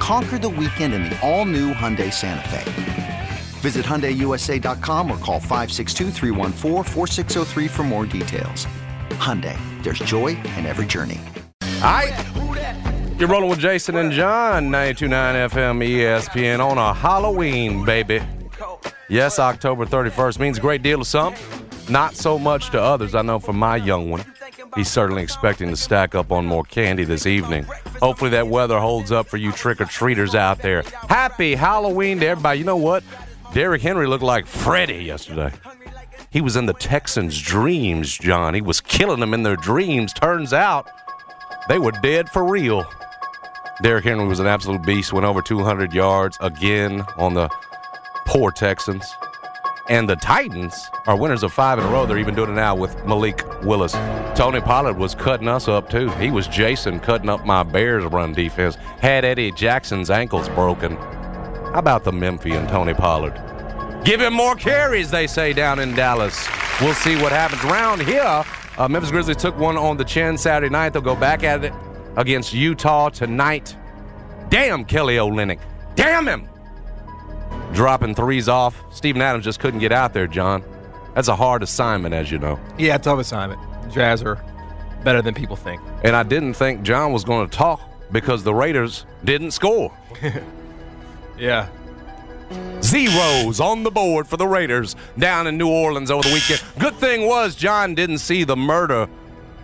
Conquer the weekend in the all new Hyundai Santa Fe. Visit HyundaiUSA.com or call 562 for more details. Hyundai, there's joy in every journey. All right. You're rolling with Jason and John, 92.9 FM ESPN on a Halloween, baby. Yes, October 31st means a great deal of some, not so much to others. I know for my young one, he's certainly expecting to stack up on more candy this evening. Hopefully that weather holds up for you trick-or-treaters out there. Happy Halloween to everybody. You know what? Derrick Henry looked like Freddy yesterday. He was in the Texans' dreams, John. He was killing them in their dreams. Turns out they were dead for real. Derrick Henry was an absolute beast, went over 200 yards again on the poor Texans. And the Titans are winners of five in a row. They're even doing it now with Malik Willis. Tony Pollard was cutting us up, too. He was Jason cutting up my Bears run defense. Had Eddie Jackson's ankles broken. How about the Memphis and Tony Pollard? Give him more carries, they say down in Dallas. We'll see what happens. Around here, uh, Memphis Grizzlies took one on the chin Saturday night. They'll go back at it against Utah tonight. Damn Kelly Olynyk. Damn him. Dropping threes off. Steven Adams just couldn't get out there, John. That's a hard assignment, as you know. Yeah, tough assignment. Jazz are better than people think. And I didn't think John was going to talk because the Raiders didn't score. Yeah. Zeros on the board for the Raiders down in New Orleans over the weekend. Good thing was John didn't see the murder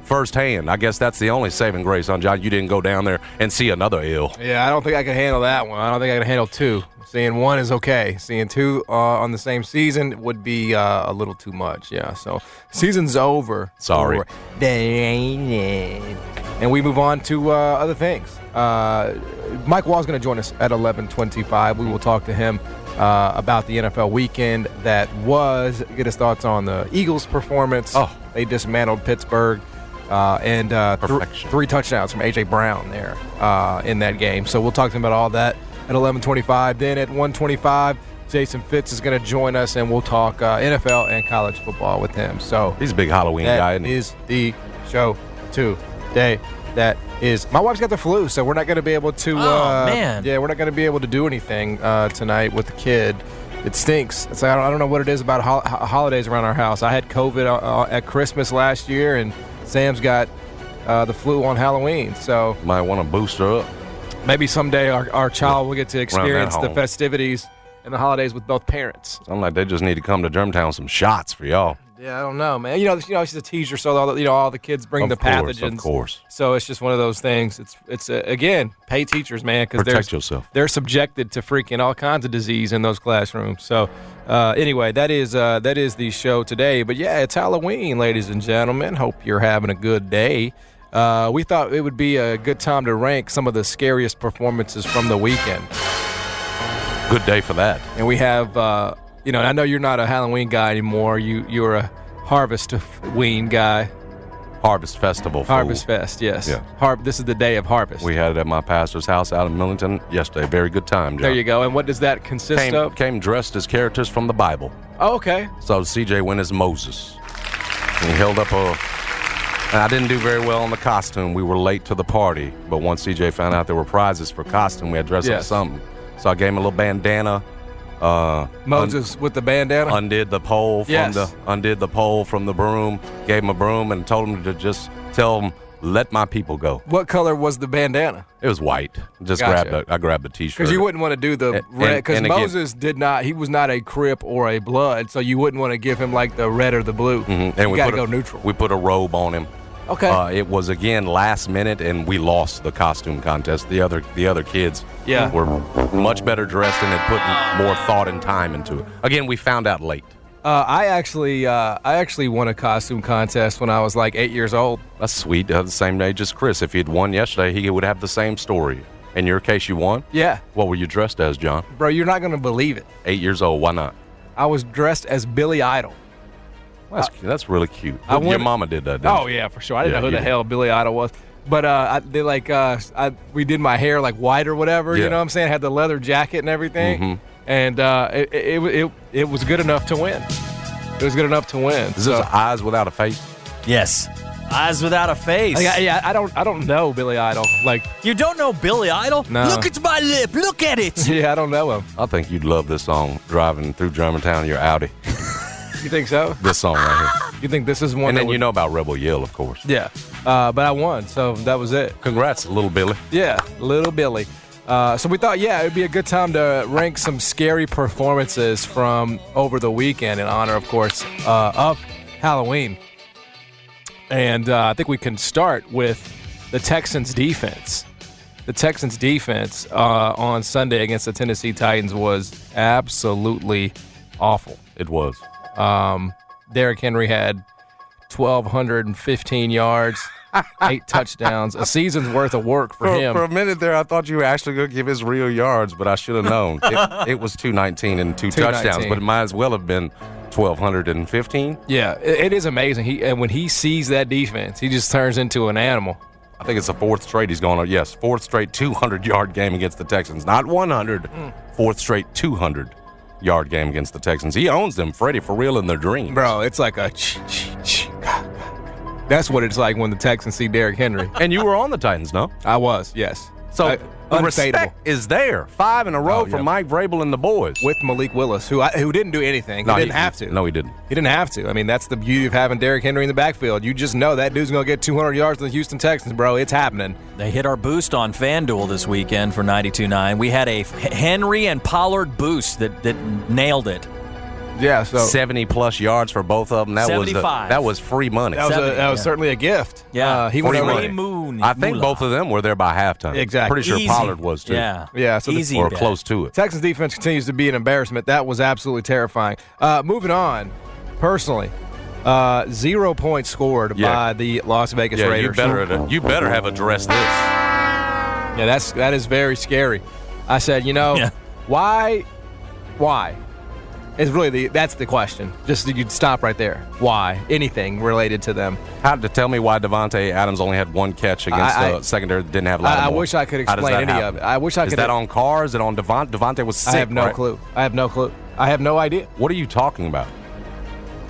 firsthand. I guess that's the only saving grace on John. You didn't go down there and see another ill. Yeah, I don't think I can handle that one. I don't think I can handle two. Seeing one is okay. Seeing two uh, on the same season would be uh, a little too much. Yeah, so season's over. Sorry. for And we move on to uh, other things. Uh, Mike Wahle's going to join us at 11:25. We will talk to him uh, about the NFL weekend that was. Get his thoughts on the Eagles' performance. Oh. they dismantled Pittsburgh. Uh, and uh, th- three touchdowns from AJ Brown there uh, in that game. So we'll talk to him about all that at 11:25. Then at 1:25, Jason Fitz is going to join us, and we'll talk uh, NFL and college football with him. So He's a big Halloween guy, that isn't the show today. That is my wife's got the flu, so we're not going to be able to. Oh, uh, man. Yeah, we're not going to be able to do anything uh, tonight with the kid. It stinks. It's, I, don't, I don't know what it is about ho- ho- holidays around our house. I had COVID uh, uh, at Christmas last year, and Sam's got uh, the flu on Halloween. So Might want to boost her up. maybe someday our, our child will get to experience the festivities and the holidays with both parents. Sound like they just need to come to Germantown some shots for y'all. Yeah, I don't know, man. You know, you know, she's a teacher, so all the, you know all the kids bring Of the course, pathogens. of course. So it's just one of those things. It's it's uh, again, pay teachers, man, because they're Protect yourself. they're subjected to freaking all kinds of disease in those classrooms. So uh, anyway, that is uh, that is the show today. But yeah, it's Halloween, ladies and gentlemen. Hope you're having a good day. Uh, we thought it would be a good time to rank some of the scariest performances from the weekend. Good day for that. And we have, uh, you know, I know you're not a Halloween guy anymore. You you're a Harvest Ween guy. Harvest Festival. fool. Harvest Fest, yes. Yeah. Har- this is the day of harvest. We had it at my pastor's house out in Millington yesterday. Very good time, John. there you go. And what does that consist Came, of? came dressed as characters from the Bible. Oh, okay. So CJ went as Moses. And he held up a. And I didn't do very well on the costume. We were late to the party, but once CJ found out there were prizes for costume, we had to dress up something. So I gave him a little bandana. Uh, Moses with the bandana. undid the pole from Yes. the undid the pole from the broom, gave him a broom, and told him to just tell him, "Let my people go." what color was the bandana? It was white. Just Gotcha. grabbed a, I grabbed a t-shirt. Because you wouldn't want to do the And- red. Because and again- Moses did not. He was not a Crip or a Blood, so you wouldn't want to give him like the red or the blue. Mhm. And you we got to go neutral. We put a robe on him. Okay. Uh, it was again last minute, and we lost the costume contest. The other the other kids Yeah. were much better dressed and had put more thought and time into it. Again, we found out late. Uh, I actually, uh, I actually won a costume contest when I was like eight years old. That's sweet. Uh, the same age as Chris. If he'd won yesterday, he would have the same story. In your case, you won. Yeah, What were you dressed as, John? bro, you're not gonna believe it. Eight years old. Why not? I was dressed as Billy Idol. That's that's really cute. I Your mama did that. Didn't Oh she? yeah, for sure. I didn't Yeah, know who the you- hell Billy Idol was, but uh, I, they like uh, I, we did my hair like white or whatever. Yeah. You know what I'm saying? I had the leather jacket and everything, Mhm. and uh, it, it, it it was good enough to win. It was good enough to win. Is So- this eyes without a face? Yes. Eyes without a face. Like, I- yeah, I don't I don't know Billy Idol. Like, You don't know Billy Idol? No. Look at my lip. Look at it. yeah, I don't know him. I think you'd love this song driving through Germantown in your Audi. You think so? This song right here. You think this is one? And then you know about Rebel Yell, of course. Yeah, uh, but I won, so that was it. Congrats, little Billy. Yeah, little Billy. Uh, so we thought, yeah, it'd be a good time to rank some scary performances from over the weekend in honor, of course, uh, of Halloween. And uh, I think we can start with the Texans defense. The Texans defense uh, on Sunday against the Tennessee Titans was absolutely awful. It was. Um, Derrick Henry had 1,215 yards, eight touchdowns, a season's worth of work for, him. For a minute there, I thought you were actually going to give his real yards, but I should have known. it, it was 219 and two 219. touchdowns, but it might as well have been 1,215. Yeah, it, it is amazing. He and when he sees that defense, he just turns into an animal. I think it's the fourth straight he's going on. Yes, fourth straight 200 yard game against the Texans. Not 100, Mm. fourth straight 200 yard game against the Texans. He owns them, Freddy, for real in their dreams. Bro, it's like a. ch- ch- ch- That's what it's like when the Texans see Derrick Henry. And you were on the Titans, no? I was, yes. So I- the respect is there. Five in a row Oh, from yeah. Mike Vrabel and the boys. With Malik Willis, who I, who didn't do anything. No, he didn't have to. No, he didn't. He didn't have to. I mean, that's the beauty of having Derrick Henry in the backfield. You just know that dude's going to get 200 yards in the Houston Texans, bro. It's happening. They hit our boost on FanDuel this weekend for 92.9. We had a Henry and Pollard boost that, that nailed it. Yeah, so 70 plus yards for both of them. That was the- 75. that was free money. that was, a, that was yeah. certainly a gift. Yeah. Uh, he went Free over. money. moon. I think moolah. both of them were there by halftime. Exactly. Pretty sure Easy. Pollard was too. Yeah. Yeah, so the- Easy Or bet. close to it. Texans defense continues to be an embarrassment. That was absolutely terrifying. Uh, moving on, personally, uh, zero points scored Yeah. by the Las Vegas Yeah, you Raiders. better you better have addressed this. Yeah, that's that is very scary. I said, you know, Yeah. why, why? Is really the that's the question. Just you'd stop right there. Why? Anything related to them? How to tell me why Davante Adams only had one catch against I- I- the secondary that didn't have I, I wish I could explain any happen? of it. I wish I Is could. Is that on cars? Is it on Davante? Davante was sick. I have no right? clue. I have no clue. I have no idea. What are you talking about?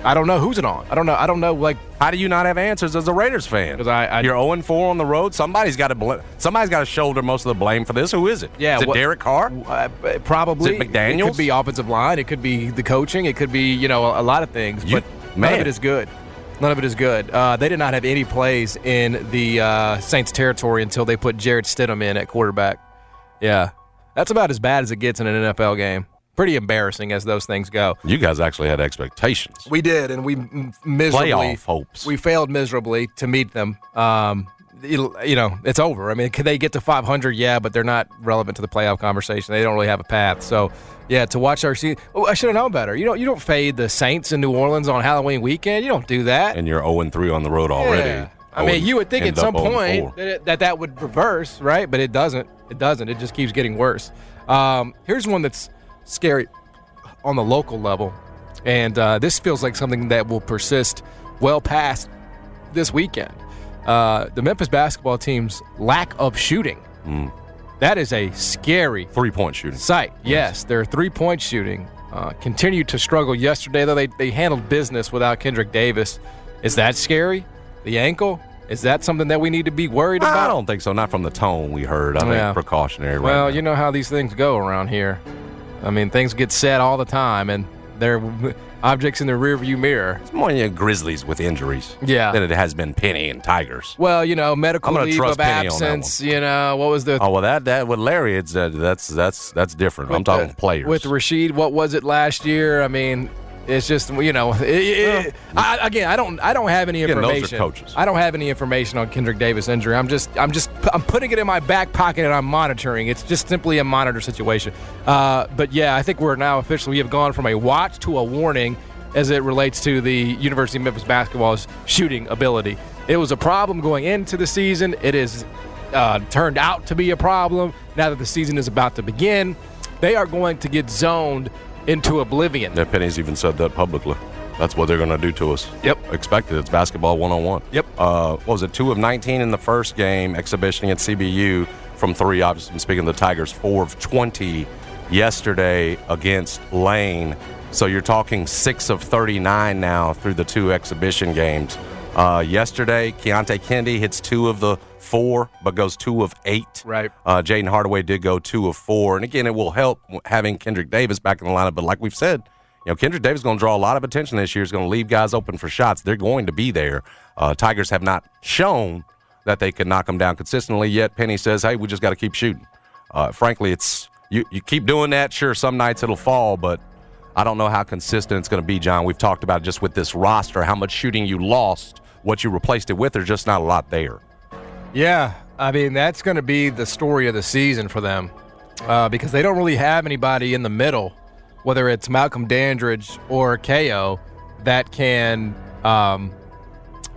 I don't know who's it on. I don't know. I don't know. Like How do you not have answers as a Raiders fan? 'Cause I- I- You're 0 4 on the road. Somebody's got to bl- somebody's got to shoulder most of the blame for this. Who is it? Yeah, is it what- Derek Carr? Uh, probably. Is it McDaniels? could be offensive line. It could be the coaching. It could be you know a, a lot of things. You- but none of it is good. None of it is good. Uh, they did not have any plays in the uh, Saints territory until they put Jarrett Stidham in at quarterback. Yeah, that's about as bad as it gets in an NFL game. Pretty embarrassing as those things go. You guys actually had expectations. We did, and we miserably Playoff hopes. We failed miserably to meet them. Um, you know, it's over. I mean, can they get to 500? Yeah, but they're not relevant to the playoff conversation. They don't really have a path. So, yeah, to watch our season, oh, I should have known better. You don't you don't fade the Saints in New Orleans on Halloween weekend. You don't do that. and you're 0 3 on the road already. Yeah. I mean, you would think at some point 0 point that, it, that that would reverse, right? But it doesn't. It doesn't. It just keeps getting worse. Um, here's one that's scary on the local level, and uh, this feels like something that will persist well past this weekend. Uh, the Memphis basketball team's lack of shooting. Hmm. That is a scary three point shooting. sight. Yes, their three point shooting uh, continued to struggle yesterday, though they, they handled business without Kendrick Davis. Is that scary? The ankle? Is that something that we need to be worried about? I don't think so. Not from the tone we heard. I Yeah. precautionary. well, right you know how these things go around here. I mean, things get said all the time, and they're objects in the rearview mirror. It's more you know, Grizzlies with injuries. Yeah. Than it has been Penny and Tigers. Well, you know, medical I'm leave trust of Penny on that absence. You know, what was the Oh well, that that with Larry, it's uh, that's that's that's different. I'm talking with- players. With Rashid, what was it last year? I mean, it's just you know. It, it, I, again, I don't. I don't have any Again, those are information. coaches. I don't have any information on Kendrick Davis injury. I'm just. I'm just. I'm putting it in my back pocket and I'm monitoring. It's just simply a monitor situation. Uh, but yeah, I think we're now officially we have gone from a watch to a warning as it relates to the University of Memphis basketball's shooting ability. It was a problem going into the season. It is uh, turned out to be a problem. Now that the season is about to begin, they are going to get zoned into oblivion. Yeah, Penny's even said that publicly. That's what they're going to do to us. Yep. Expected. It's basketball 101. Yep. Uh, what was it? Two of 19 in the first game, exhibition against CBU from three. Obviously, I'm speaking of the Tigers, four of 20 yesterday against Lane. So you're talking six of 39 now through the two exhibition games. Uh, yesterday, Keonte Kennedy hits two of the four, but goes two of eight. Right. Uh, Jayden Hardaway did go two of four. And again, it will help having Kendrick Davis back in the lineup. But like we've said, you know, Kendrick Davis is going to draw a lot of attention this year. He's going to leave guys open for shots. They're going to be there. Uh, Tigers have not shown that they can knock them down consistently yet. Penny says, hey, we just got to keep shooting. Uh, frankly, it's you, you keep doing that. Sure, some nights it'll fall, but I don't know how consistent it's going to be, John. We've talked about just with this roster, how much shooting you lost, what you replaced it with. There's just not a lot there. Yeah, I mean that's going to be the story of the season for them uh, because they don't really have anybody in the middle, whether it's Malcolm Dandridge or KO, that can um,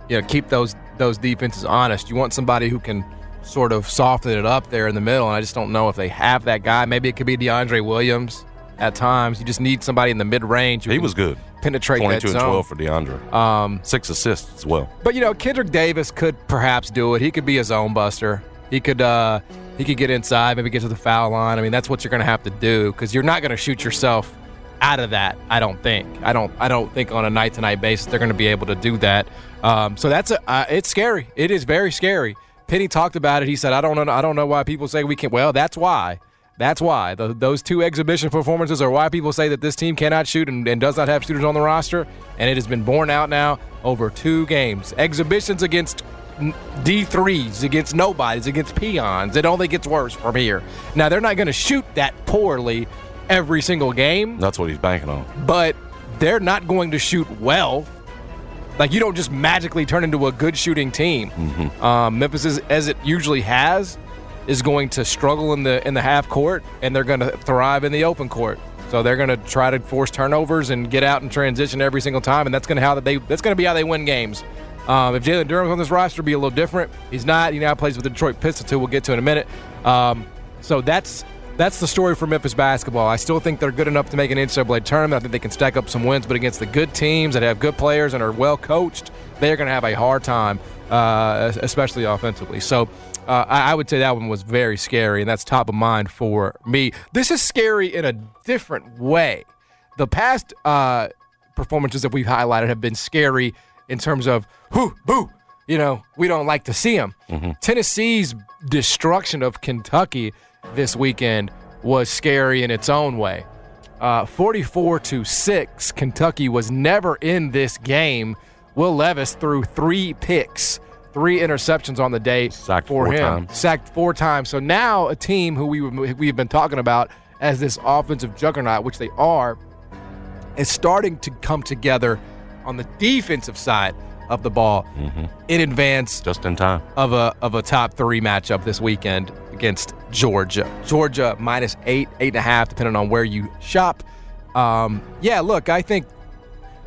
you know keep those those defenses honest. You want somebody who can sort of soften it up there in the middle, and I just don't know if they have that guy. Maybe it could be DeAndre Williams at times. You just need somebody in the mid range. He was good. Penetrate 22 that and 12 for DeAndre. Um, Six assists as well. but you know, Kendrick Davis could perhaps do it. He could be a zone buster. He could uh, he could get inside, maybe get to the foul line. I mean, that's what you're going to have to do because you're not going to shoot yourself out of that. I don't think. I don't. I don't think on a night to night basis they're going to be able to do that. Um, so that's a. Uh, it's scary. It is very scary. Penny talked about it. He said, "I don't know. I don't know why people say we can't." Well, that's why. That's why the, those two exhibition performances are why people say that this team cannot shoot and, and does not have shooters on the roster, and it has been borne out now over two games. Exhibitions against D threes, against nobodies, against peons. It only gets worse from here. Now they're not going to shoot that poorly every single game, That's what he's banking on. but they're not going to shoot well. Like you don't just magically turn into a good shooting team. Um, Memphis, is, as it usually has, is going to struggle in the in the half court, and they're going to thrive in the open court. So they're going to try to force turnovers and get out and transition every single time, and that's going to how they that's going to be how they win games. Um, if Jalen Duren's on this roster, be a little different. He's not. He now plays with the Detroit Pistons, who we'll get to in a minute. Um, so that's that's the story for Memphis basketball. I still think they're good enough to make an NCAA tournament. I think they can stack up some wins, but against the good teams that have good players and are well coached, they're going to have a hard time, uh, especially offensively. So uh, I, I would say that one was very scary, and that's top of mind for me. This is scary in a different way. The past uh, performances that we've highlighted have been scary in terms of whoo, boo, you know, we don't like to see them. Tennessee's destruction of Kentucky this weekend was scary in its own way. Uh, 44 to 6, Kentucky was never in this game. Will Levis threw three picks, three interceptions on the day Sacked for four him. times. Sacked four times. So now a team who we we've been talking about as this offensive juggernaut, which they are, is starting to come together on the defensive side of the ball in advance Just in time. of a of a top three matchup this weekend against Georgia. Georgia minus eight, eight and a half, depending on where you shop. Um, yeah, look, I think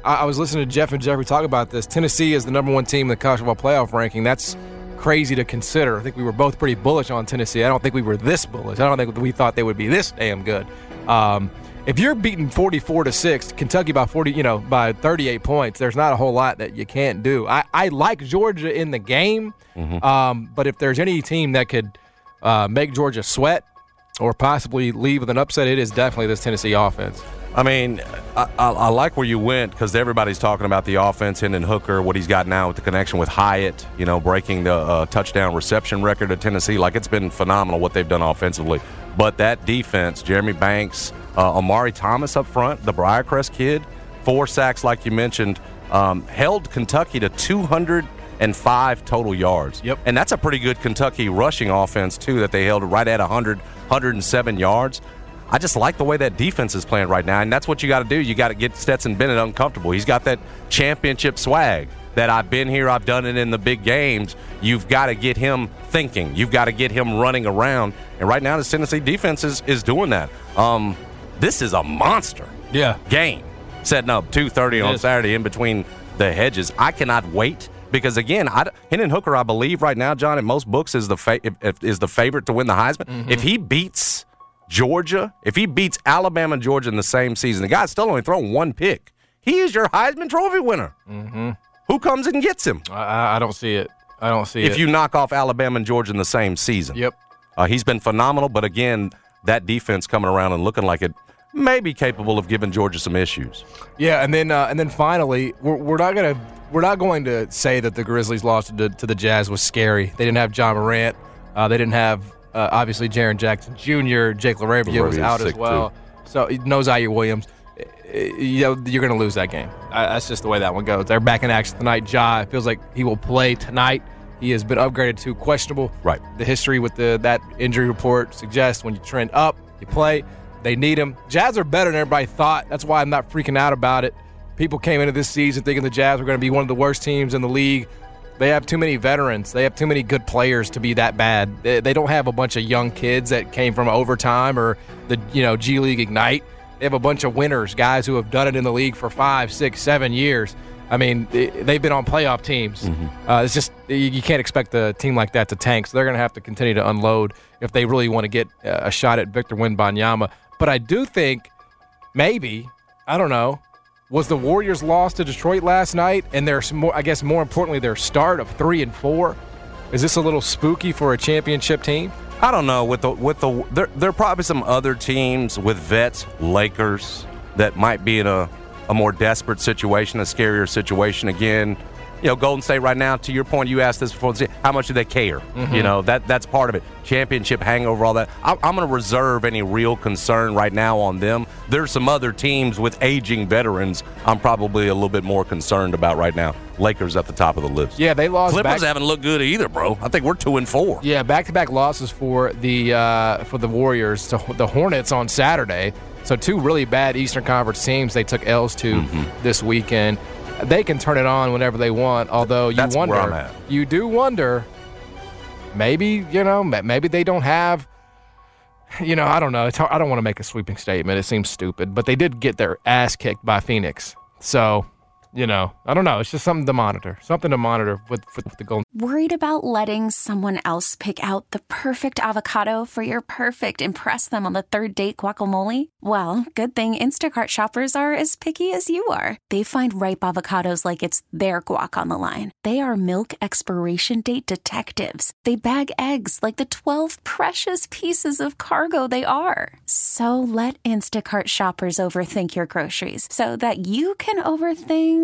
I, I was listening to Jeff and Jeffrey talk about this. Tennessee is the number one team in the college football playoff ranking. That's crazy to consider. I think we were both pretty bullish on Tennessee. I don't think we were this bullish. I don't think we thought they would be this damn good. Um, if you're beating 44 to 6 kentucky by 40 you know by 38 points there's not a whole lot that you can't do i, I like georgia in the game um, but if there's any team that could uh, make georgia sweat or possibly leave with an upset it is definitely this tennessee offense I mean, I, I, I like where you went because everybody's talking about the offense, Hendon Hooker, what he's got now with the connection with Hyatt, you know, breaking the uh, touchdown reception record at Tennessee. Like, it's been phenomenal what they've done offensively. But that defense, Jeremy Banks, uh, Omari Thomas up front, the Briarcrest kid, four sacks, like you mentioned, um, held Kentucky to 205 total yards. Yep. And that's a pretty good Kentucky rushing offense, too, that they held right at 100, 107 yards. I just like the way that defense is playing right now, and that's what you got to do. You got to get Stetson Bennett uncomfortable. He's got that championship swag that I've been here, I've done it in the big games. You've got to get him thinking. You've got to get him running around. And right now, the Tennessee defense is, is doing that. Um, this is a monster yeah game setting up 2.30 on is. Saturday in between the hedges. I cannot wait because again, I, Hendon Hooker, I believe right now, John, in most books is the fa- if, if, is the favorite to win the Heisman. Mm-hmm. If he beats Georgia, if he beats Alabama and Georgia in the same season, the guy's still only thrown one pick. He is your Heisman Trophy winner. Mm-hmm. Who comes and gets him I- I, don't see it. I don't see it. if you knock off Alabama and Georgia in the same season? Yep. Uh, he's been phenomenal, but again, that defense coming around and looking like it may be capable of giving Georgia some issues. Yeah, and then uh, and then finally, we're, we're not gonna we're not going to say that the Grizzlies lost to, to the Jazz was scary. They didn't have Ja Morant. Uh, they didn't have uh, obviously Jaren Jackson Jr. Jake LaRavia was out as well. So no Ziaire Williams. Uh, You know, you're going to lose that game. That's just the way that one goes. They're back in action tonight. Ja feels like he will play tonight. He has been upgraded to questionable. Right. The history with the that injury report suggests when you trend up, you play. They need him. Jazz are better than everybody thought. That's why I'm not freaking out about it. People came into this season thinking the Jazz were going to be one of the worst teams in the league. They have too many veterans. They have too many good players to be that bad. They, they don't have a bunch of young kids that came from overtime or the you know G League Ignite. They have a bunch of winners, guys who have done it in the league for five, six, seven years. I mean, they- they've been on playoff teams. Uh, it's just you, can't expect a team like that to tank. So they're going to have to continue to unload if they really want to get a shot at Victor Wembanyama. But I do think maybe I don't know. Was the Warriors loss to Detroit last night, and their more? I guess more importantly, their start of three and four. Is this a little spooky for a championship team? I don't know with the with the there there are probably some other teams with vets, Lakers, that might be in a a more desperate situation, a scarier situation. Again, you know, Golden State right now. To your point, you asked this before. How much do they care? You mm-hmm. know that that's part of it. Championship hangover, all that. I, I'm going to reserve any real concern right now on them. There's some other teams with aging veterans. I'm probably a little bit more concerned about right now. Lakers at the top of the list. Yeah, they lost. Clippers back- haven't looked good either, bro. I think we're two and four. Yeah, back-to-back losses for the uh, for the Warriors to the Hornets on Saturday. So two really bad Eastern Conference teams they took L's to Mm-hmm. this weekend. They can turn it on whenever they want. Although you That's where wonder, I'm at. you do wonder, maybe you know, maybe they don't have. You know, I don't know. It's hard, I don't want to make a sweeping statement. It seems stupid, but they did get their ass kicked by Phoenix. So, you know, I don't know. It's just something to monitor. Something to monitor with, with the Golden. Worried about letting someone else pick out the perfect avocado for your perfect impress them on the third date guacamole? Well, good thing Instacart shoppers are as picky as you are. They find ripe avocados like it's their guac on the line. They are milk expiration date detectives. They bag eggs like the 12 precious pieces of cargo they are. So let Instacart shoppers overthink your groceries so that you can overthink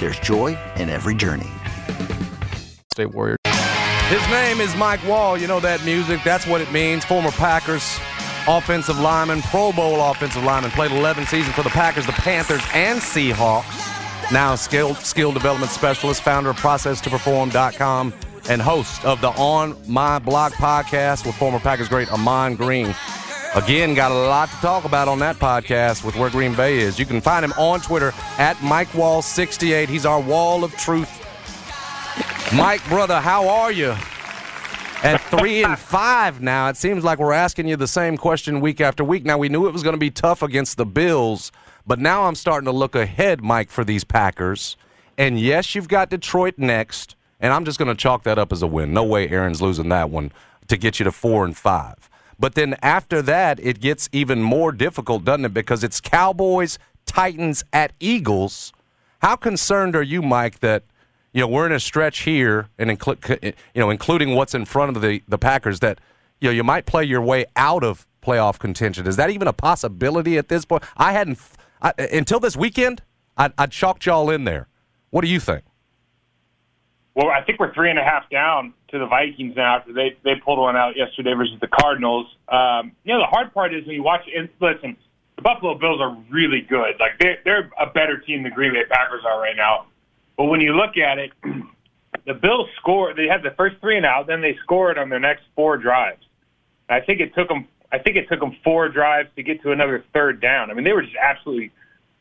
there's joy in every journey. State Warriors. His name is Mike Wahle. You know that music. That's what it means. Former Packers offensive lineman, Pro Bowl offensive lineman. Played 11 seasons for the Packers, the Panthers, and Seahawks. Now a skill, skill development specialist, founder of ProcessToPerform.com, and host of the On My Block podcast with former Packers great Ahman Green. Again, got a lot to talk about on that podcast with where Green Bay is. You can find him on Twitter at Mike Wahle68. He's our wall of truth. Mike, brother, how are you? At three and five now, it seems like we're asking you the same question week after week. Now, we knew it was going to be tough against the Bills, but now I'm starting to look ahead, Mike, for these Packers. And yes, you've got Detroit next, and I'm just going to chalk that up as a win. No way Aaron's losing that one to get you to four and five. But then after that, it gets even more difficult, doesn't it? Because it's Cowboys, Titans at Eagles. How concerned are you, Mike, that you know we're in a stretch here, and inclu- eh, you know, including what's in front of the the Packers, that you know you might play your way out of playoff contention. Is that even a possibility at this point? I hadn't I, until this weekend. I, I chalked y'all in there. What do you think? Well, I think we're three and a half down to the Vikings now after they they pulled one out yesterday versus the Cardinals. Um, you know, the hard part is when you watch. And listen, the Buffalo Bills are really good. Like they're they're a better team than Green Bay Packers are right now. But when you look at it, the Bills scored. They had the first three and out, then they scored on their next four drives. I think it took them. I think it took them four drives to get to another third down. I mean, they were just absolutely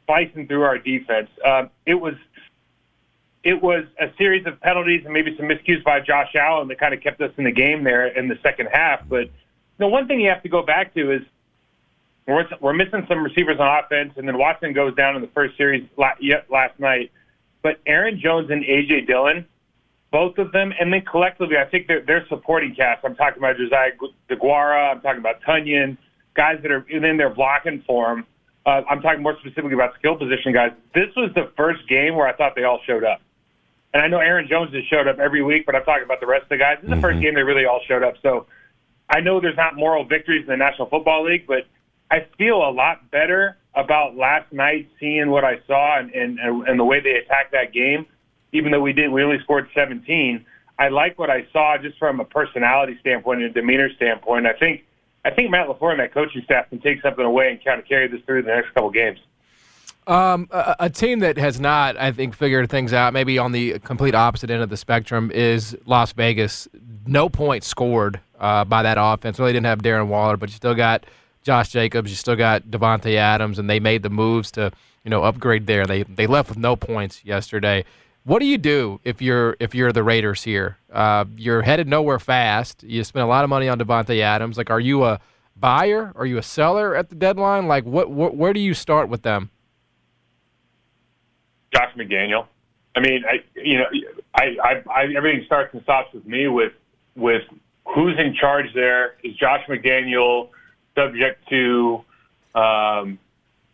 slicing through our defense. Uh, it was it was a series of penalties and maybe some miscues by Josh Allen that kind of kept us in the game there in the second half. But know, one thing you have to go back to is we're, we're missing some receivers on offense, and then Watson goes down in the first series last night. But Aaron Jones and AJ Dillon, both of them, and then collectively, I think they're, they're supporting cast. I'm talking about Josiah Deguara. I'm talking about Tonyan, guys that are in there blocking for him. Uh, I'm talking more specifically about skill position guys. This was the first game where I thought they all showed up. And I know Aaron Jones has showed up every week, but I'm talking about the rest of the guys. This is the mm-hmm. first game they really all showed up. So I know there's not moral victories in the National Football League, but I feel a lot better about last night seeing what I saw and, and, and the way they attacked that game. Even though we didn't, we only scored 17. I like what I saw just from a personality standpoint and a demeanor standpoint. I think I think Matt LaFleur and that coaching staff can take something away and kind of carry this through the next couple games. Um, a, a, team that has not, I think, figured things out, maybe on the complete opposite end of the spectrum, is Las Vegas. No points scored uh, by that offense. Really didn't have Darren Waller, but you still got Josh Jacobs. You still got Davante Adams, and they made the moves to, you know, upgrade there. They they left with no points yesterday. What do you do if you're if you're the Raiders here? Uh, you're headed nowhere fast. You spent a lot of money on Davante Adams. Like, are you a buyer? Are you a seller at the deadline? Like, what, what where do you start with them? Josh McDaniel. I mean, I you know, I, I, I everything starts and stops with me with with who's in charge there. Is Josh McDaniel subject to um,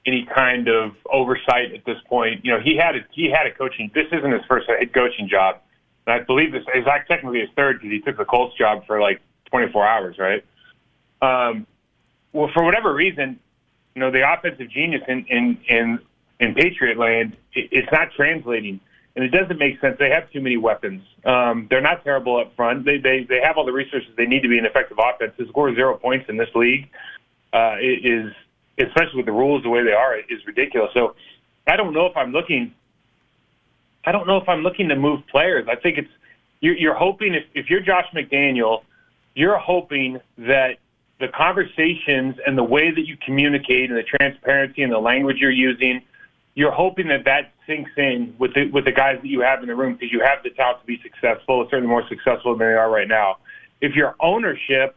any kind of oversight at this point? You know, he had a, he had a coaching. This isn't his first head coaching job, and I believe this is like technically his third because he took the Colts job for like 24 hours, right? Um, well, for whatever reason, you know, the offensive genius in in in in Patriot land, it's not translating, and it doesn't make sense. They have too many weapons. Um, they're not terrible up front. They they they have all the resources they need to be an effective offense. To score zero points in this league uh, is, especially with the rules the way they are, is ridiculous. So I don't know if I'm looking. I don't know if I'm looking to move players. I think it's you're, you're hoping if, if you're Josh McDaniel, you're hoping that the conversations and the way that you communicate and the transparency and the language you're using you're hoping that that sinks in with the, with the guys that you have in the room because you have the talent to be successful, certainly more successful than they are right now. If your ownership,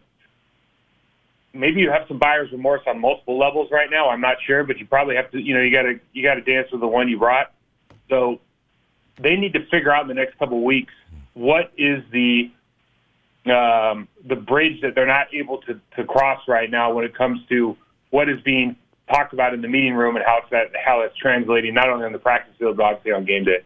maybe you have some buyer's remorse on multiple levels right now. I'm not sure, but you probably have to. You know, you got to you got to dance with the one you brought. So they need to figure out in the next couple of weeks what is the um, the bridge that they're not able to, to cross right now when it comes to what is being talked about in the meeting room and how it's that how it's translating not only on the practice field but obviously on game day.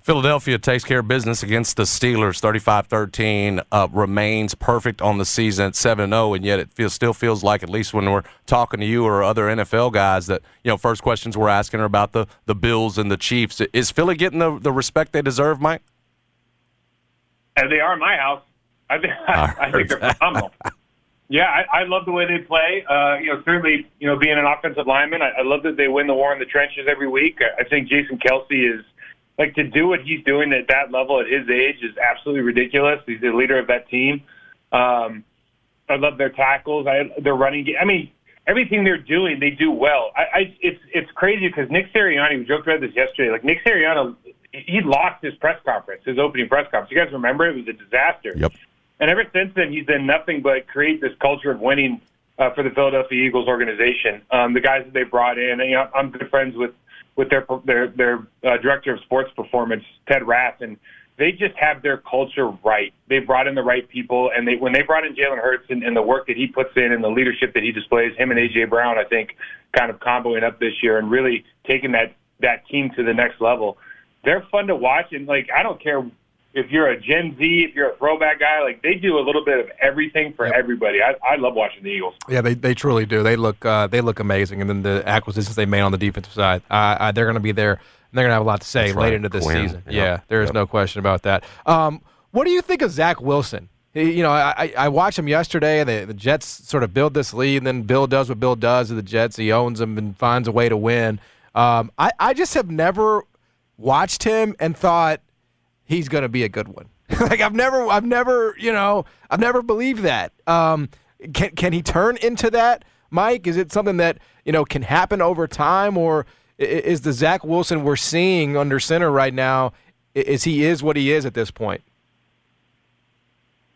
Philadelphia takes care of business against the Steelers. 35-13 uh, remains perfect on the season at 7-0 and yet it feels, still feels like at least when we're talking to you or other NFL guys that you know first questions we're asking are about the the Bills and the Chiefs. Is Philly getting the, the respect they deserve Mike? As they are in my house. I think, I, I think they're phenomenal Yeah, I, I love the way they play. Uh, you know, certainly, you know, being an offensive lineman, I, I love that they win the war in the trenches every week. I, I think Jason Kelce is like to do what he's doing at that level at his age is absolutely ridiculous. He's the leader of that team. Um, I love their tackles. I their running game. I mean, everything they're doing, they do well. I, I it's it's crazy because Nick Sirianni, we joked about this yesterday. Like Nick Sirianni, he lost his press conference, his opening press conference. You guys remember? It was a disaster. Yep. And ever since then, he's done nothing but create this culture of winning uh, for the Philadelphia Eagles organization. Um, the guys that they brought in, you know, I'm good friends with with their their their uh, director of sports performance, Ted Rath, and they just have their culture right. They brought in the right people, and they when they brought in Jalen Hurts and, and the work that he puts in and the leadership that he displays, him and AJ Brown, I think, kind of comboing up this year and really taking that that team to the next level. They're fun to watch, and like I don't care if you're a Gen Z, if you're a throwback guy, like they do a little bit of everything for everybody. I, I love watching the Eagles. Yeah, they, they truly do. They look uh, they look amazing, and then the acquisitions they made on the defensive side, uh, uh, they're going to be there. And they're going to have a lot to say That's late right. into this Quinn. season. Yep. Yeah, there is Yep. no question about that. Um, what do you think of Zach Wilson? He- You know, I, I- I watched him yesterday. The, the Jets sort of build this lead, and then Bill does what Bill does to the Jets. He owns them and finds a way to win. Um, I, I just have never watched him and thought he's going to be a good one. like I've never, I've never, you know, I've never believed that. Um, can can he turn into that, Mike? Is it something that you know can happen over time, or is the Zach Wilson we're seeing under center right now? Is he is what he is at this point?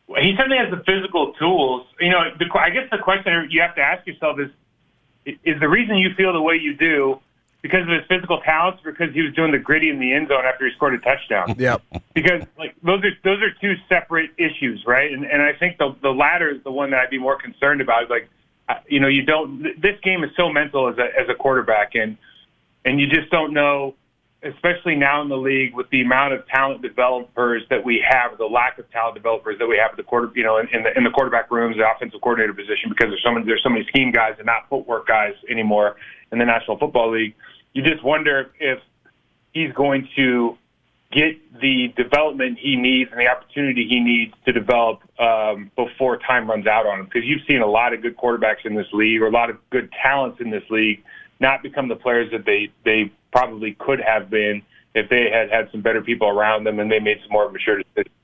He certainly has the physical tools. You know, the, I guess the question you have to ask yourself is: Is the reason you feel the way you do because of his physical talents, or because he was doing the griddy in the end zone after he scored a touchdown? Yep. because like those are those are two separate issues, right? And and I think the the latter is the one that I'd be more concerned about. Like, uh, you know, you don't. This game is so mental as a as a quarterback, and and you just don't know, especially now in the league with the amount of talent developers that we have, the lack of talent developers that we have at the quarter, you know, in, in the in the quarterback rooms, the offensive coordinator position, because there's so many there's so many scheme guys and not footwork guys anymore in the National Football League. You just wonder if he's going to get the development he needs and the opportunity he needs to develop um, before time runs out on him. Because you've seen a lot of good quarterbacks in this league, or a lot of good talents in this league, not become the players that they they probably could have been if they had had some better people around them and they made some more mature decisions.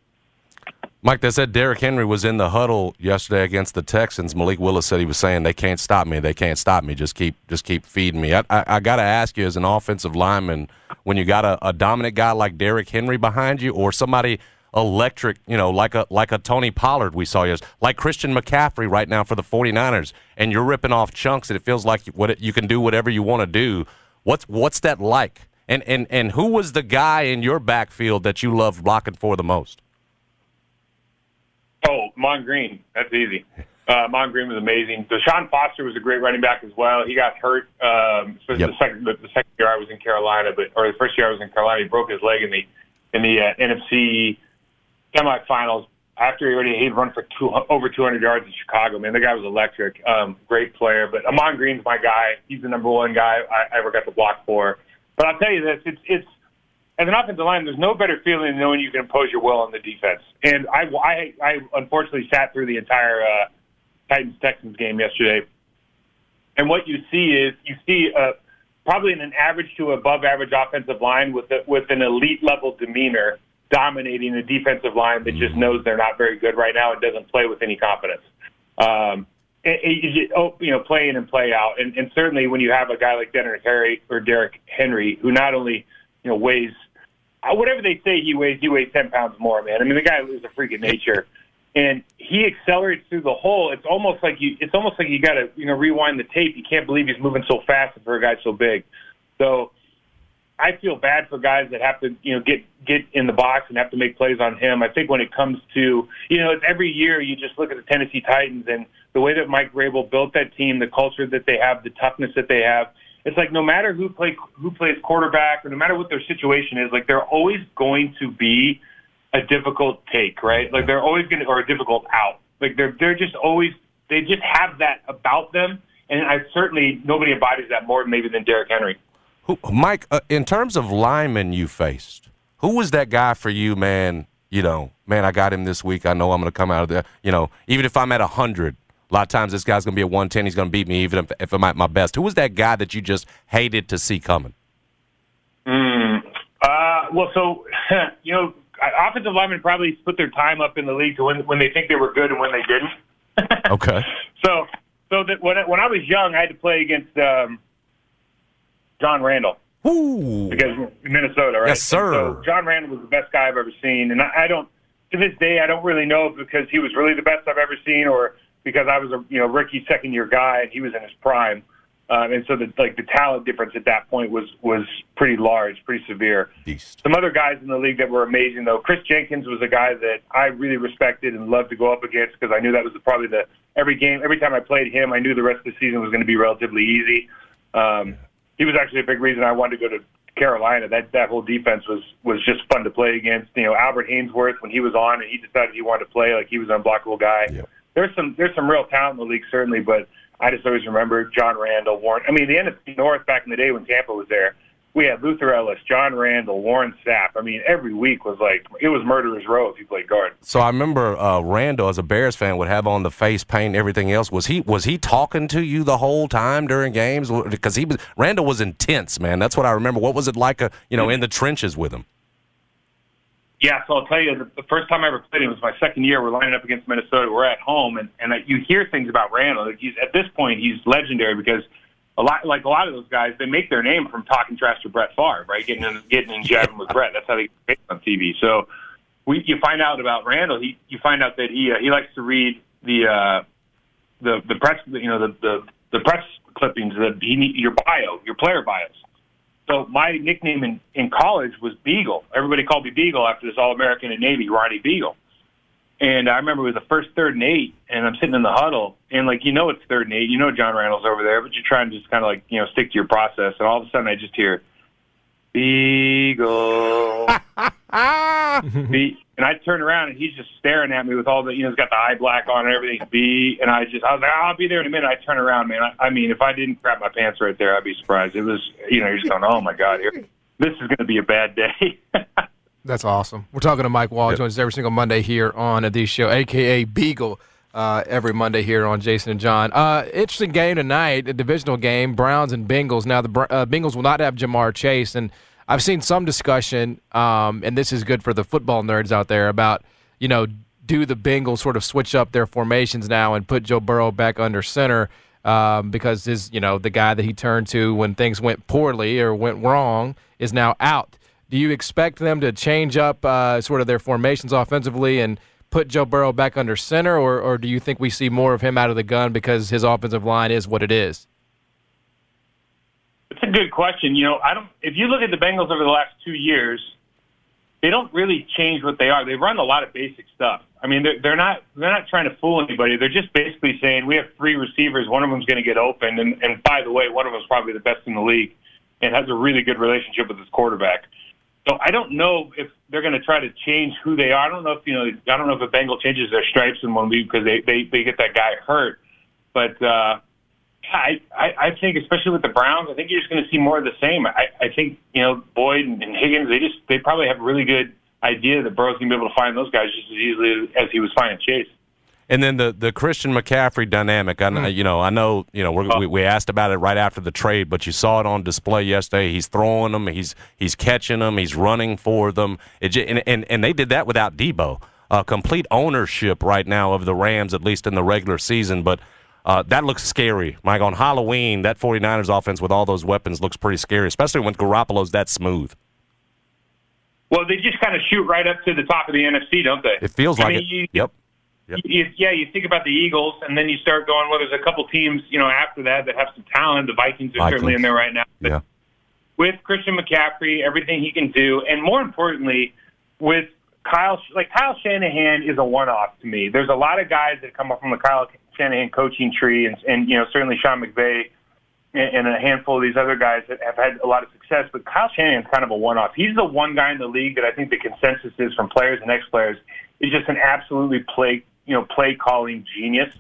Mike, they said Derrick Henry was in the huddle yesterday against the Texans. Malik Willis said he was saying they can't stop me. They can't stop me. Just keep just keep feeding me. I, I, I got to ask you, as an offensive lineman, when you got a, a dominant guy like Derrick Henry behind you, or somebody electric, you know, like a like a Tony Pollard we saw yesterday, like Christian McCaffrey right now for the 49ers, and you're ripping off chunks, and it feels like what it, you can do whatever you want to do. What's what's that like? And and and who was the guy in your backfield that you loved blocking for the most? Oh, Mon Green, that's easy. Uh, Mon Green was amazing. Deshaun Foster was a great running back as well. He got hurt, um, Yep. the second the, the second year I was in Carolina, but or the first year I was in Carolina, he broke his leg in the in the uh, NFC semifinals. After he already he'd run for two, over 200 yards in Chicago, man, the guy was electric. Um, great player, but Ahman Green's my guy. He's the number one guy I, I ever got to block for. But I'll tell you this: it's it's as an offensive line, there's no better feeling than knowing you can impose your will on the defense. And I, I, I unfortunately sat through the entire uh, Titans Texans game yesterday. And what you see is you see uh, probably an average to above average offensive line with a, with an elite level demeanor dominating a defensive line that just knows they're not very good right now and doesn't play with any confidence. Um, it, it, it, oh, you know, play in and play out. And, and certainly when you have a guy like Derrick Henry or Derrick Henry, who not only you know weighs uh, whatever they say he weighs, he weighs ten pounds more, man. I mean, the guy is a freak of nature, and he accelerates through the hole. It's almost like you. It's almost like you got to you know rewind the tape. You can't believe he's moving so fast for a guy so big. So I feel bad for guys that have to you know get get in the box and have to make plays on him. I think when it comes to you know every year you just look at the Tennessee Titans and the way that Mike Vrabel built that team, the culture that they have, the toughness that they have. It's like no matter who play who plays quarterback or no matter what their situation is, like they're always going to be a difficult take, right? Like they're always going to or a difficult out. Like they're they're just always they just have that about them, and I certainly nobody embodies that more maybe than Derrick Henry. Who, Mike, uh, in terms of linemen you faced, who was that guy for you, man? You know, man, I got him this week. I know I'm going to come out of there. You know, even if I'm at 100, a lot of times this guy's going to be at 110. He's going to beat me even if, if I'm at my best. Who was that guy that you just hated to see coming? Mm. Uh, well, so you know, offensive linemen probably put their time up in the league to when when they think they were good and when they didn't. Okay. So, so that when I, when I was young, I had to play against um, John Randle Ooh. because Minnesota, right? Yes, sir. And so John Randle was the best guy I've ever seen, and I, I don't to this day I don't really know because he was really the best I've ever seen or because I was a you know rookie second year guy and he was in his prime. Um, and so the like the talent difference at that point was was pretty large, pretty severe. Beast. Some other guys in the league that were amazing though. Chris Jenkins was a guy that I really respected and loved to go up against because I knew that was probably the every game every time I played him, I knew the rest of the season was going to be relatively easy. Um, he was actually a big reason I wanted to go to Carolina. That that whole defense was was just fun to play against. You know, Albert Haynesworth when he was on and he decided he wanted to play like he was an unblockable guy. There's some there's some real talent in the league certainly, but I just always remember John Randle, Warren. I mean, the NFC North back in the day when Tampa was there, we had Luther Ellis, John Randle, Warren Sapp. I mean, every week was like it was murderer's row if you played guard. So I remember uh, Randle, as a Bears fan, would have on the face paint and everything else. Was he was he talking to you the whole time during games? Because he was Randle was intense, man. That's what I remember. What was it like, uh, you know, in the trenches with him? Yeah, so I'll tell you, the, the first time I ever played him was my second year. We're lining up against Minnesota. We're at home, and and you hear things about Randle. Like he's at this point, he's legendary because a lot, like a lot of those guys, they make their name from talking trash to Brett Favre, right? Getting in, getting in jabbing with Brett. That's how they get on TV. So we, you find out about Randle. He, you find out that he uh, he likes to read the uh, the the press, you know, the the, the press clippings that he your bio, your player bios. So my nickname in, in college was Beagle. Everybody called me Beagle after this All American in Navy, Ronnie Beagle. And I remember it was the first third and eight, and I'm sitting in the huddle, and like you know it's third and eight, you know John Randle's over there, but you're trying to just kind of like you know stick to your process, and all of a sudden I just hear Beagle, Be- and I turn around and he's just staring at me with all the you know he's got the eye black on and everything. Be and I just I was like I'll be there in a minute. I turn around, man. I, I mean if I didn't crap my pants right there, I'd be surprised. It was you know you're just going oh my god here, this is going to be a bad day. That's awesome. We're talking to Mike Wahle. Yep. Joins us every single Monday here on the show, aka Beagle. Uh, every Monday here on Jason and John. Uh, interesting game tonight, a divisional game, Browns and Bengals. Now the uh, Bengals will not have Ja'Marr Chase, and I've seen some discussion, um, and this is good for the football nerds out there about you know do the Bengals sort of switch up their formations now and put Joe Burrow back under center um, because his you know the guy that he turned to when things went poorly or went wrong is now out. Do you expect them to change up uh, sort of their formations offensively and put Joe Burrow back under center, or, or do you think we see more of him out of the gun because his offensive line is what it is? It's a good question. You know, I don't. If you look at the Bengals over the last two years, they don't really change what they are. They run a lot of basic stuff. I mean, they're, they're not they're not trying to fool anybody. They're just basically saying we have three receivers. One of them's going to get open, and, and by the way, one of them's probably the best in the league and has a really good relationship with his quarterback. So I don't know if they're going to try to change who they are. I don't know if you know. I don't know if a Bengal changes their stripes in one week because they they they get that guy hurt. But uh, I, I I think especially with the Browns, I think you're just going to see more of the same. I I think you know Boyd and, and Higgins. They just they probably have a really good idea that Burrow's going to be able to find those guys just as easily as he was finding Chase. And then the the Christian McCaffrey dynamic. I know, you know, I know, you know, oh. we we asked about it right after the trade, but you saw it on display yesterday. He's throwing them, he's he's catching them, he's running for them. It, and and and they did that without Deebo. Uh, complete ownership right now of the Rams, at least in the regular season. But uh, that looks scary, Mike. On Halloween, that 49ers offense with all those weapons looks pretty scary, especially when Garoppolo's that smooth. Well, they just kind of shoot right up to the top of the NFC, don't they? It feels I like mean, it. You, yep. Yep. You, yeah, you think about the Eagles, and then you start going. Well, there's a couple teams, you know, after that that have some talent. The Vikings are Vikings. certainly in there right now. But yeah. With Christian McCaffrey, everything he can do, and more importantly, with Kyle, like Kyle Shanahan is a one-off to me. There's a lot of guys that come up from the Kyle Shanahan coaching tree, and, and you know, certainly Sean McVay and, and a handful of these other guys that have had a lot of success. But Kyle Shanahan's kind of a one-off. He's the one guy in the league that I think the consensus is from players and ex-players is just an absolutely play you know, play calling genius.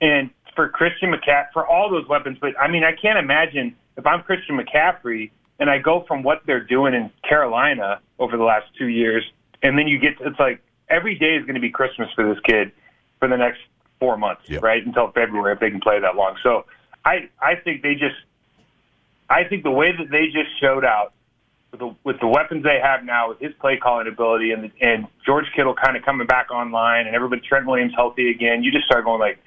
And for Christian McCaffrey, for all those weapons, but I mean, I can't imagine if I'm Christian McCaffrey and I go from what they're doing in Carolina over the last two years, and then you get, it's like every day is going to be Christmas for this kid for the next four months, yep. right? Until February if they can play that long. So I, I think they just, I think the way that they just showed out with the, with the weapons they have now, with his play calling ability, and and George Kittle kind of coming back online, and everybody Trent Williams healthy again, you just start going like,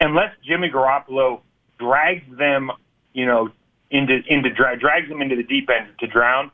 unless Jimmy Garoppolo drags them, you know, into into dra- drags them into the deep end to drown,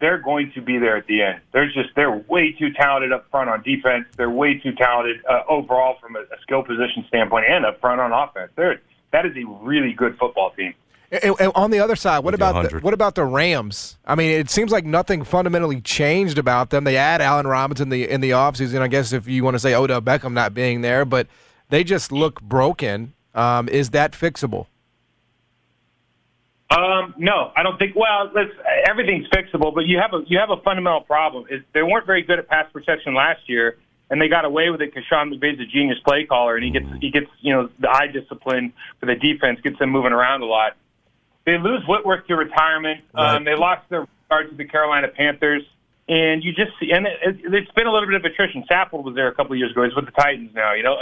they're going to be there at the end. They're just they're way too talented up front on defense. They're way too talented uh, overall from a, a skill position standpoint and up front on offense. They're that is a really good football team. And, and on the other side, what about the, what about the Rams? I mean, it seems like nothing fundamentally changed about them. They add Allen Robinson in the in the offseason. I guess if you want to say Odell Beckham not being there, but they just look broken. Um, is that fixable? Um, no, I don't think. Well, let's, everything's fixable, but you have a you have a fundamental problem. Is they weren't very good at pass protection last year, and they got away with it because Sean McVay's a genius play caller, and he gets he gets you know the eye discipline for the defense, gets them moving around a lot. They lose Whitworth to retirement. Um, they lost their guard to the Carolina Panthers, and you just see, and it, it's been a little bit of attrition. Saffold was there a couple of years ago. He's with the Titans now. You know,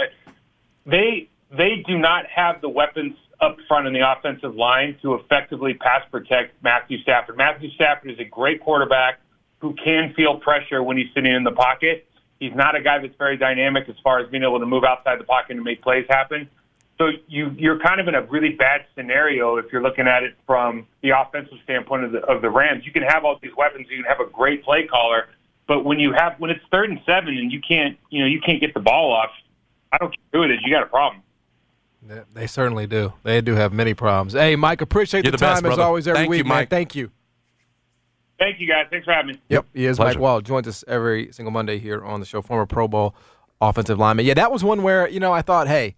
they they do not have the weapons up front in the offensive line to effectively pass protect Matthew Stafford. Matthew Stafford is a great quarterback who can feel pressure when he's sitting in the pocket. He's not a guy that's very dynamic as far as being able to move outside the pocket and make plays happen. So you you're kind of in a really bad scenario if you're looking at it from the offensive standpoint of the of the Rams. You can have all these weapons, you can have a great play caller, but when you have when it's third and seven and you can't you know you can't get the ball off, I don't care who it is, you got a problem. They- They certainly do. They do have many problems. Hey, Mike, appreciate You're the, the best, time as always every Thank you, week, man. Mike. Thank you. Thank you guys. Thanks for having me. Yep, he is Pleasure. Mike Wahle. Joins us every single Monday here on the show. Former Pro Bowl offensive lineman. Yeah, that was one where you know I thought, hey,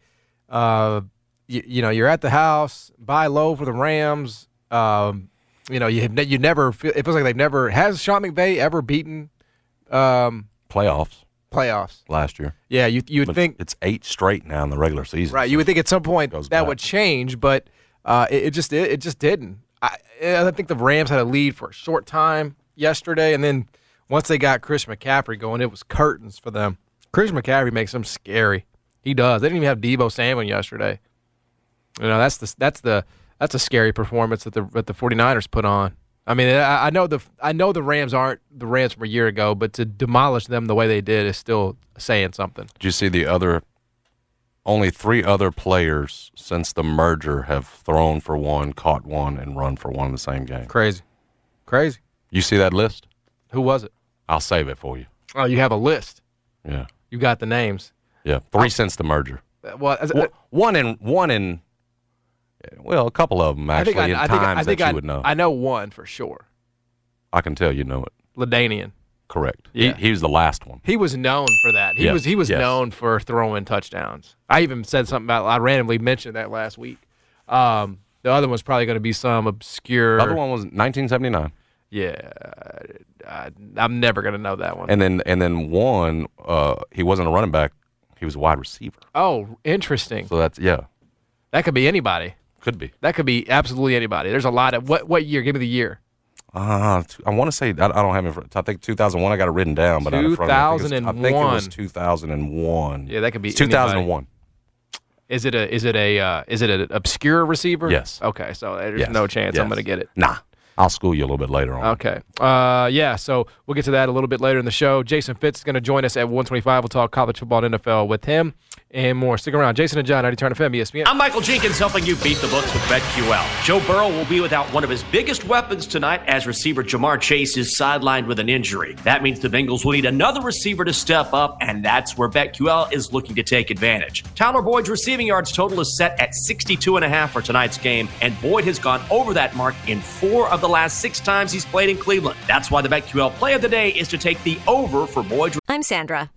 uh, you, you know, you're at the house, buy low for the Rams. Um, you know, you have ne- you never feel it feels like they've never has Sean McVay ever beaten um, Playoffs playoffs. last year. Yeah, you you would But think it's eight straight now in the regular season. Right. You would think at some point that back. would change, but uh, it, it just it, it just didn't. I, I think the Rams had a lead for a short time yesterday, and then once they got Chris McCaffrey going, it was curtains for them. Chris McCaffrey makes them scary. He does. They didn't even have Deebo Samuel yesterday. You know that's the that's the that's a scary performance that the that the 49ers put on. I mean, I, I know the I know the Rams aren't the Rams from a year ago, but to demolish them the way they did is still saying something. Did you see the other? Only three other players since the merger have thrown for one, caught one, and run for one in the same game. Crazy, crazy. You see that list? Who was it? I'll save it for you. Oh, you have a list. Yeah, You got the names. Yeah. Three since the merger. Uh, Well, as, One- One in one in. Well, a couple of them I actually think I, in I think, times I think that I, you would know. I know one for sure. I can tell you know it. LaDainian. Correct. Yeah. He, he was the last one. He was known for that. He Yeah, was he was yes. known for throwing touchdowns. I even said something about. I randomly mentioned that last week. Um, the other one's probably going to be some obscure. The other one was 1979, Yeah, I, I'm never going to know that one. and then and then one. Uh, he wasn't a running back. He was a wide receiver. oh, interesting. So that's yeah, That could be anybody. could be. That could be absolutely anybody. There's a lot of what what year? Give me the year. Uh, I want to say I, I don't have it. front- I think 2001. I got it written down, but not in front of me. I think it was- I think it was 2001. Yeah, that could be It's 2001. Is it a is it a uh, is it an obscure receiver? Yes. Okay, so there's Yes. no chance I'm going to get it. Nah, I'll school you a little bit later on. Okay. Uh, yeah. So we'll get to that a little bit later in the show. Jason Fitz is going to join us at 125. We'll talk college football and NFL with him and more. Stick around. Jason and John, 90 Turn FM, ESPN. I'm Michael Jenkins helping you beat the books with BetQL. Joe Burrow will be without one of his biggest weapons tonight as receiver Ja'Marr Chase is sidelined with an injury. That means the Bengals will need another receiver to step up, and that's where BetQL is looking to take advantage. Tyler Boyd's receiving yards total is set at 62 and a half for tonight's game, and Boyd has gone over that mark in four of the last six times he's played in Cleveland. That's why the BetQL play of the day is to take the over for Boyd's I'm Sandra,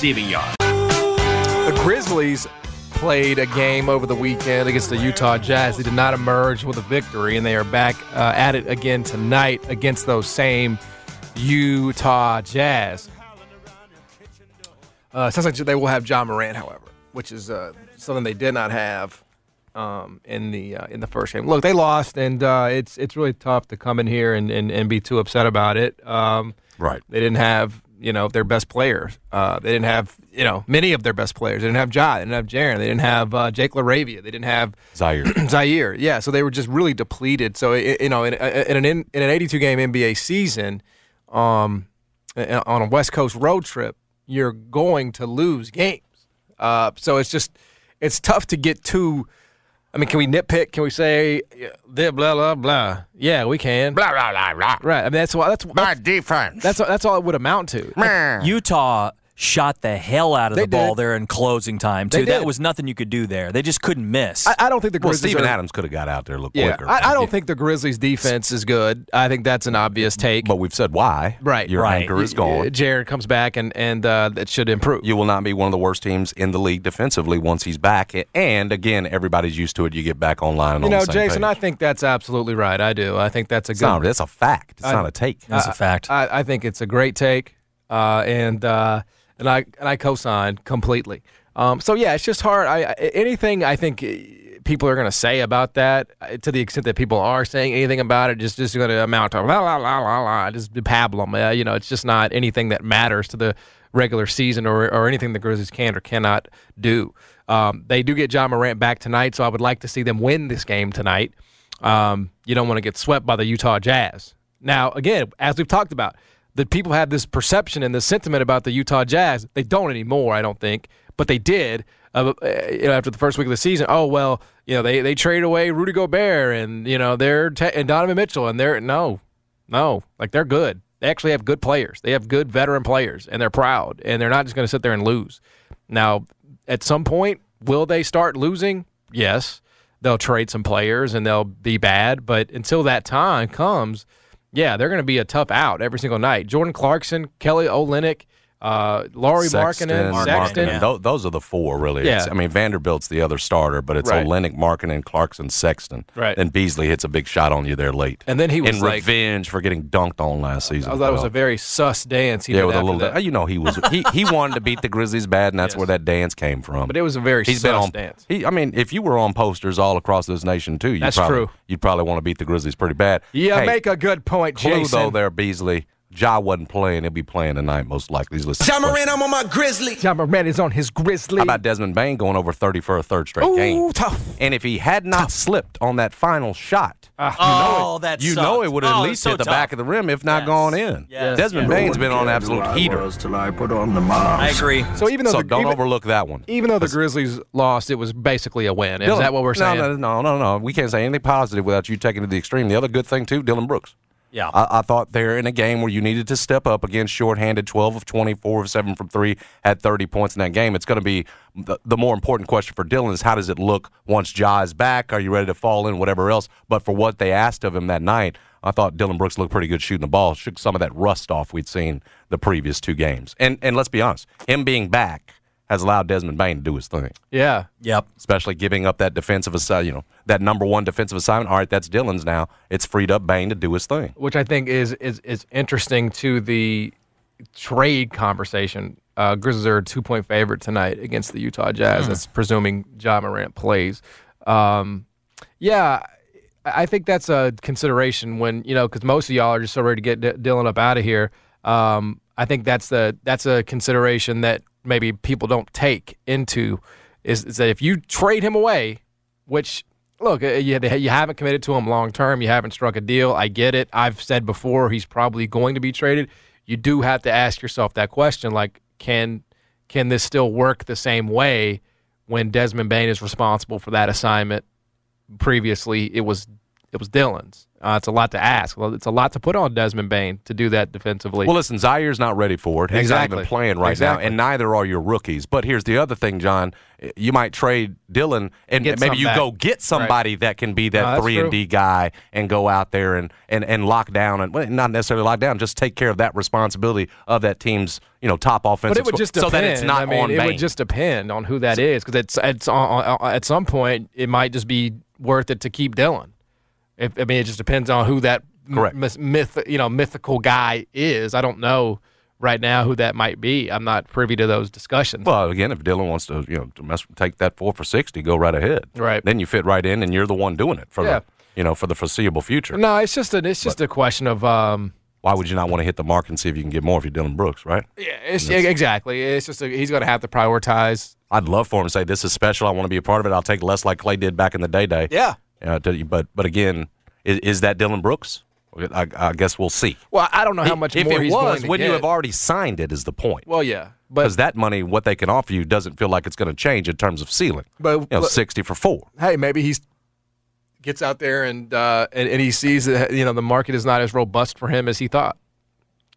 Receiving yards. The Grizzlies played a game over the weekend against the Utah Jazz. They did not emerge with a victory, and they are back uh, at it again tonight against those same Utah Jazz. Uh, sounds like they will have Ja Morant, however, which is uh, something they did not have um, in the uh, in the first game. Look, they lost, and uh, it's it's really tough to come in here and, and, and be too upset about it. Um, right. They didn't have you know their best player. Uh, they didn't have you know many of their best players. They didn't have Ja. They didn't have Jaren. They didn't have uh, Jake LaRavia. They didn't have Ziaire. Ziaire. Yeah. So they were just really depleted. So it, you know, in, in an in an 82 game NBA season, um, on a West Coast road trip, you're going to lose games. Uh, so it's just it's tough to get too. I mean, can we nitpick? Can we say blah blah blah blah? Yeah, we can. Blah blah blah blah. Right. I mean, that's why that's my defense. That's that's all it would amount to. Utah shot the hell out of They the ball did. there in closing time too. That was nothing you could do there. They just couldn't miss. I, I don't think the Well, Grizzlies. Steven are, Adams could have got out there a little Yeah, quicker. I, I don't think the Grizzlies' defense is good. I think that's an obvious take. But we've said why. Right. Your Right. anchor is gone. Jaren comes back and and uh, that should improve. You will not be one of the worst teams in the league defensively once he's back. And again, everybody's used to it. You get back online. And You on know, the same Jason, page. I think that's absolutely right. I do. I think that's a It's good. not, that's a fact. It's I- not a take. That's a fact. I, I think it's a great take, uh, and uh, and I and I co-sign completely. Um, so yeah, it's just hard. I, anything I think eh, people are going to say about that, uh, to the extent that people are saying anything about it, just just going to amount to la la la la la, just pablum. Uh, you know, it's just not anything that matters to the regular season or or anything the Grizzlies can or cannot do. Um, they do get Ja Morant back tonight, so I would like to see them win this game tonight. Um, you don't want to get swept by the Utah Jazz. Now, again, as we've talked about, that people had this perception and this sentiment about the Utah Jazz. They don't anymore, I don't think, but they did uh, uh, you know, after the first week of the season. Oh well, you know they they traded away Rudy Gobert and you know they're te- and Donovan Mitchell and they're no, no, like they're good. They actually have good players. They have good veteran players, and they're proud, and they're not just going to sit there and lose. Now, at some point, will they start losing? Yes, they'll trade some players and they'll be bad, but until that time comes, yeah, they're going to be a tough out every single night. Jordan Clarkson, Kelly Olynyk, uh, Lauri Markkanen, Markkanen, Sexton. yeah. Tho- Those are the four, really. It's- Yeah. I mean, Vanderbilt's the other starter, but it's Right. Olynyk, Markkanen, Clarkson, Sexton. Right. Then Beasley hits a big shot on you there late. And then he was in like- revenge for getting dunked on last season. I thought was a very sus dance. He yeah, with a little. that. You know, he was he he wanted to beat the Grizzlies bad, and that's Yes. where that dance came from. But it was a very He's sus been on. dance. He, I mean, if you were on posters all across this nation too, you'd That's probably, true. You'd probably want to beat the Grizzlies pretty bad. Yeah, Hey, make a good point, clue Jason. though there, Beasley. Ja wasn't playing. He'll be playing tonight, most likely. He's listening. I'm on my Grizzly. Ja Morant is on his Grizzly. How about Desmond Bane going over 30 for a third straight Ooh, game? tough. And if he had not slipped on that final shot, oh, you know it, oh, that you sucked. know it would have Oh, at least so hit the tough. back of the rim, if not Yes. gone in. Yes. Desmond Yeah. Bane's been on absolute heater. till I put on the miles. I agree. So even though So the, don't even, overlook that one. even though the Grizzlies lost, it was basically a win. Is Dillon- that what we're saying? No, no, no, no, no. We can't say anything positive without you taking it to the extreme. The other good thing, too, Dillon Brooks. Yeah. I, I thought they're in a game where you needed to step up against shorthanded, 12 of 24 of 7 from 3, had 30 points in that game. It's going to be the, the more important question for Dillon is how does it look once Ja is back? Are you ready to fall in, whatever else? But for what they asked of him that night, I thought Dillon Brooks looked pretty good shooting the ball, shook some of that rust off we'd seen the previous two games. And, and let's be honest, him being back has allowed Desmond Bane to do his thing yeah. Yep. especially giving up that defensive assignment, you know, that number one defensive assignment. All right, that's Dillon's now. It's freed up Bane to do his thing. which I think is is is interesting to the trade conversation. Uh, Grizzlies are a two point favorite tonight against the Utah Jazz. That's presuming Ja Morant plays. Um, yeah, I I think that's a consideration when you know because most of y'all are just so ready to get D- Dillon up out of here. Um, I think that's the that's a consideration that maybe people don't take into is, is that if you trade him away, which look, uh, you, you haven't committed to him long term. You haven't struck a deal. I get it. I've said before he's probably going to be traded. You do have to ask yourself that question: like, can can this still work the same way when Desmond Bane is responsible for that assignment? Previously, it was it was Dillon's. Uh, it's a lot to ask. Well, it's a lot to put on Desmond Bane to do that defensively. Well, listen, Ziaire's not ready for it. He's Exactly. not even playing right Exactly. now, and neither are your rookies. But here's the other thing, John. You might trade Dillon, and Get maybe you back. go get somebody that can be that three and D guy and go out there and, and, and lock down and well, not necessarily lock down, just take care of that responsibility of that team's you know top offensive. But it would just so depend. that it's not I mean, on it Bane. would just depend on who that is because it's it's on, on, at some point it might just be worth it to keep Dillon. If, I mean, it just depends on who that Correct. myth, you know mythical guy is. I don't know right now who that might be. I'm not privy to those discussions. Well, again, if Dillon wants to, you know, to mess, take that four for sixty, go right ahead. Right. Then you fit right in, and you're the one doing it for Yeah. the, you know, for the foreseeable future. no, it's just a it's just a question of um, Why would you not want to hit the mark and see if you can get more if you're Dillon Brooks, right? yeah, it's, yeah, exactly. It's just a, he's going to have to prioritize. I'd love for him to say this is special. I want to be a part of it. I'll take less like Clay did back in the day. Day. Yeah. Uh, to- but but again, is, is that Dillon Brooks? I, I guess we'll see. Well, I don't know how much if more it he's was, wouldn't you have already signed it? Is the point? Well, yeah, Because that money, what they can offer you, doesn't feel like it's going to change in terms of ceiling. But- you know, but- sixty for four. hey, maybe he's gets out there and, uh, and and he sees that you know the market is not as robust for him as he thought.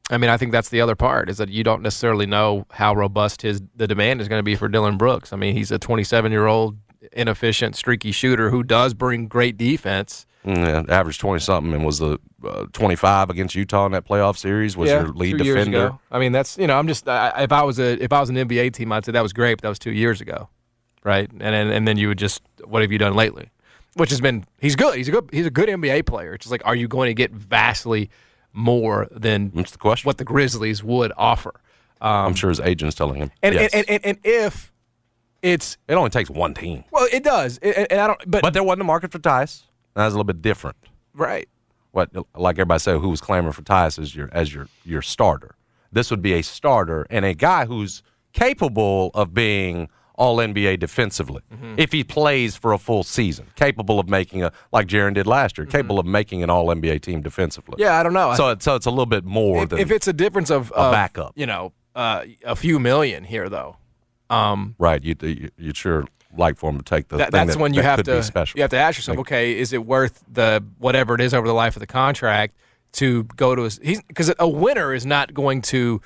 I mean, I think that's the other part is that you don't necessarily know how robust his the demand is going to be for Dillon Brooks. I mean, he's a 27 year old inefficient, streaky shooter who does bring great defense. Yeah, averaged twenty something and was the uh, twenty five against Utah in that playoff series. Was yeah, your lead defender. I mean, that's you know, I'm just I, if I was a if I was an NBA team, I'd say that was great, but that was two years ago, right? And and, and then you would just what have you done lately? Which has been he's good. He's a good he's a good NBA player. It's just like, are you going to get vastly more than That's the question. what the Grizzlies would offer? Um, I'm sure his agent's telling him. and, yes. and, and and if it's it only takes one team. well, it does. And, and I don't. But, But there wasn't a market for Tyus. That was a little bit different. right. What like everybody said, who was clamoring for Tyus as your as your your starter. This would be a starter and a guy who's capable of being all NBA defensively Mm-hmm. if he plays for a full season. Capable of making a like Jaren did last year. Capable of making an all NBA team defensively. Mm-hmm. Yeah, I don't know. So it's so it's a little bit more if, than if it's a difference of, a of, backup. you know, uh, a few million here though. Um, right. You you you'd sure like for him to take the that, thing that's that, when you that have could to be special. you have to ask yourself, okay, is it worth the whatever it is over the life of the contract to go to his? Because a winner is not going to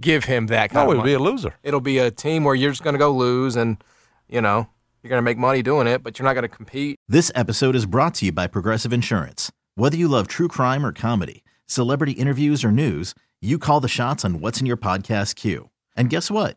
give him that kind No, of it'll be a loser. It'll be a team where you're just going to go lose, and you know you're going to make money doing it, but you're not going to compete. This episode is brought to you by Progressive Insurance. Whether you love true crime or comedy, celebrity interviews or news, you call the shots on what's in your podcast queue. And guess what?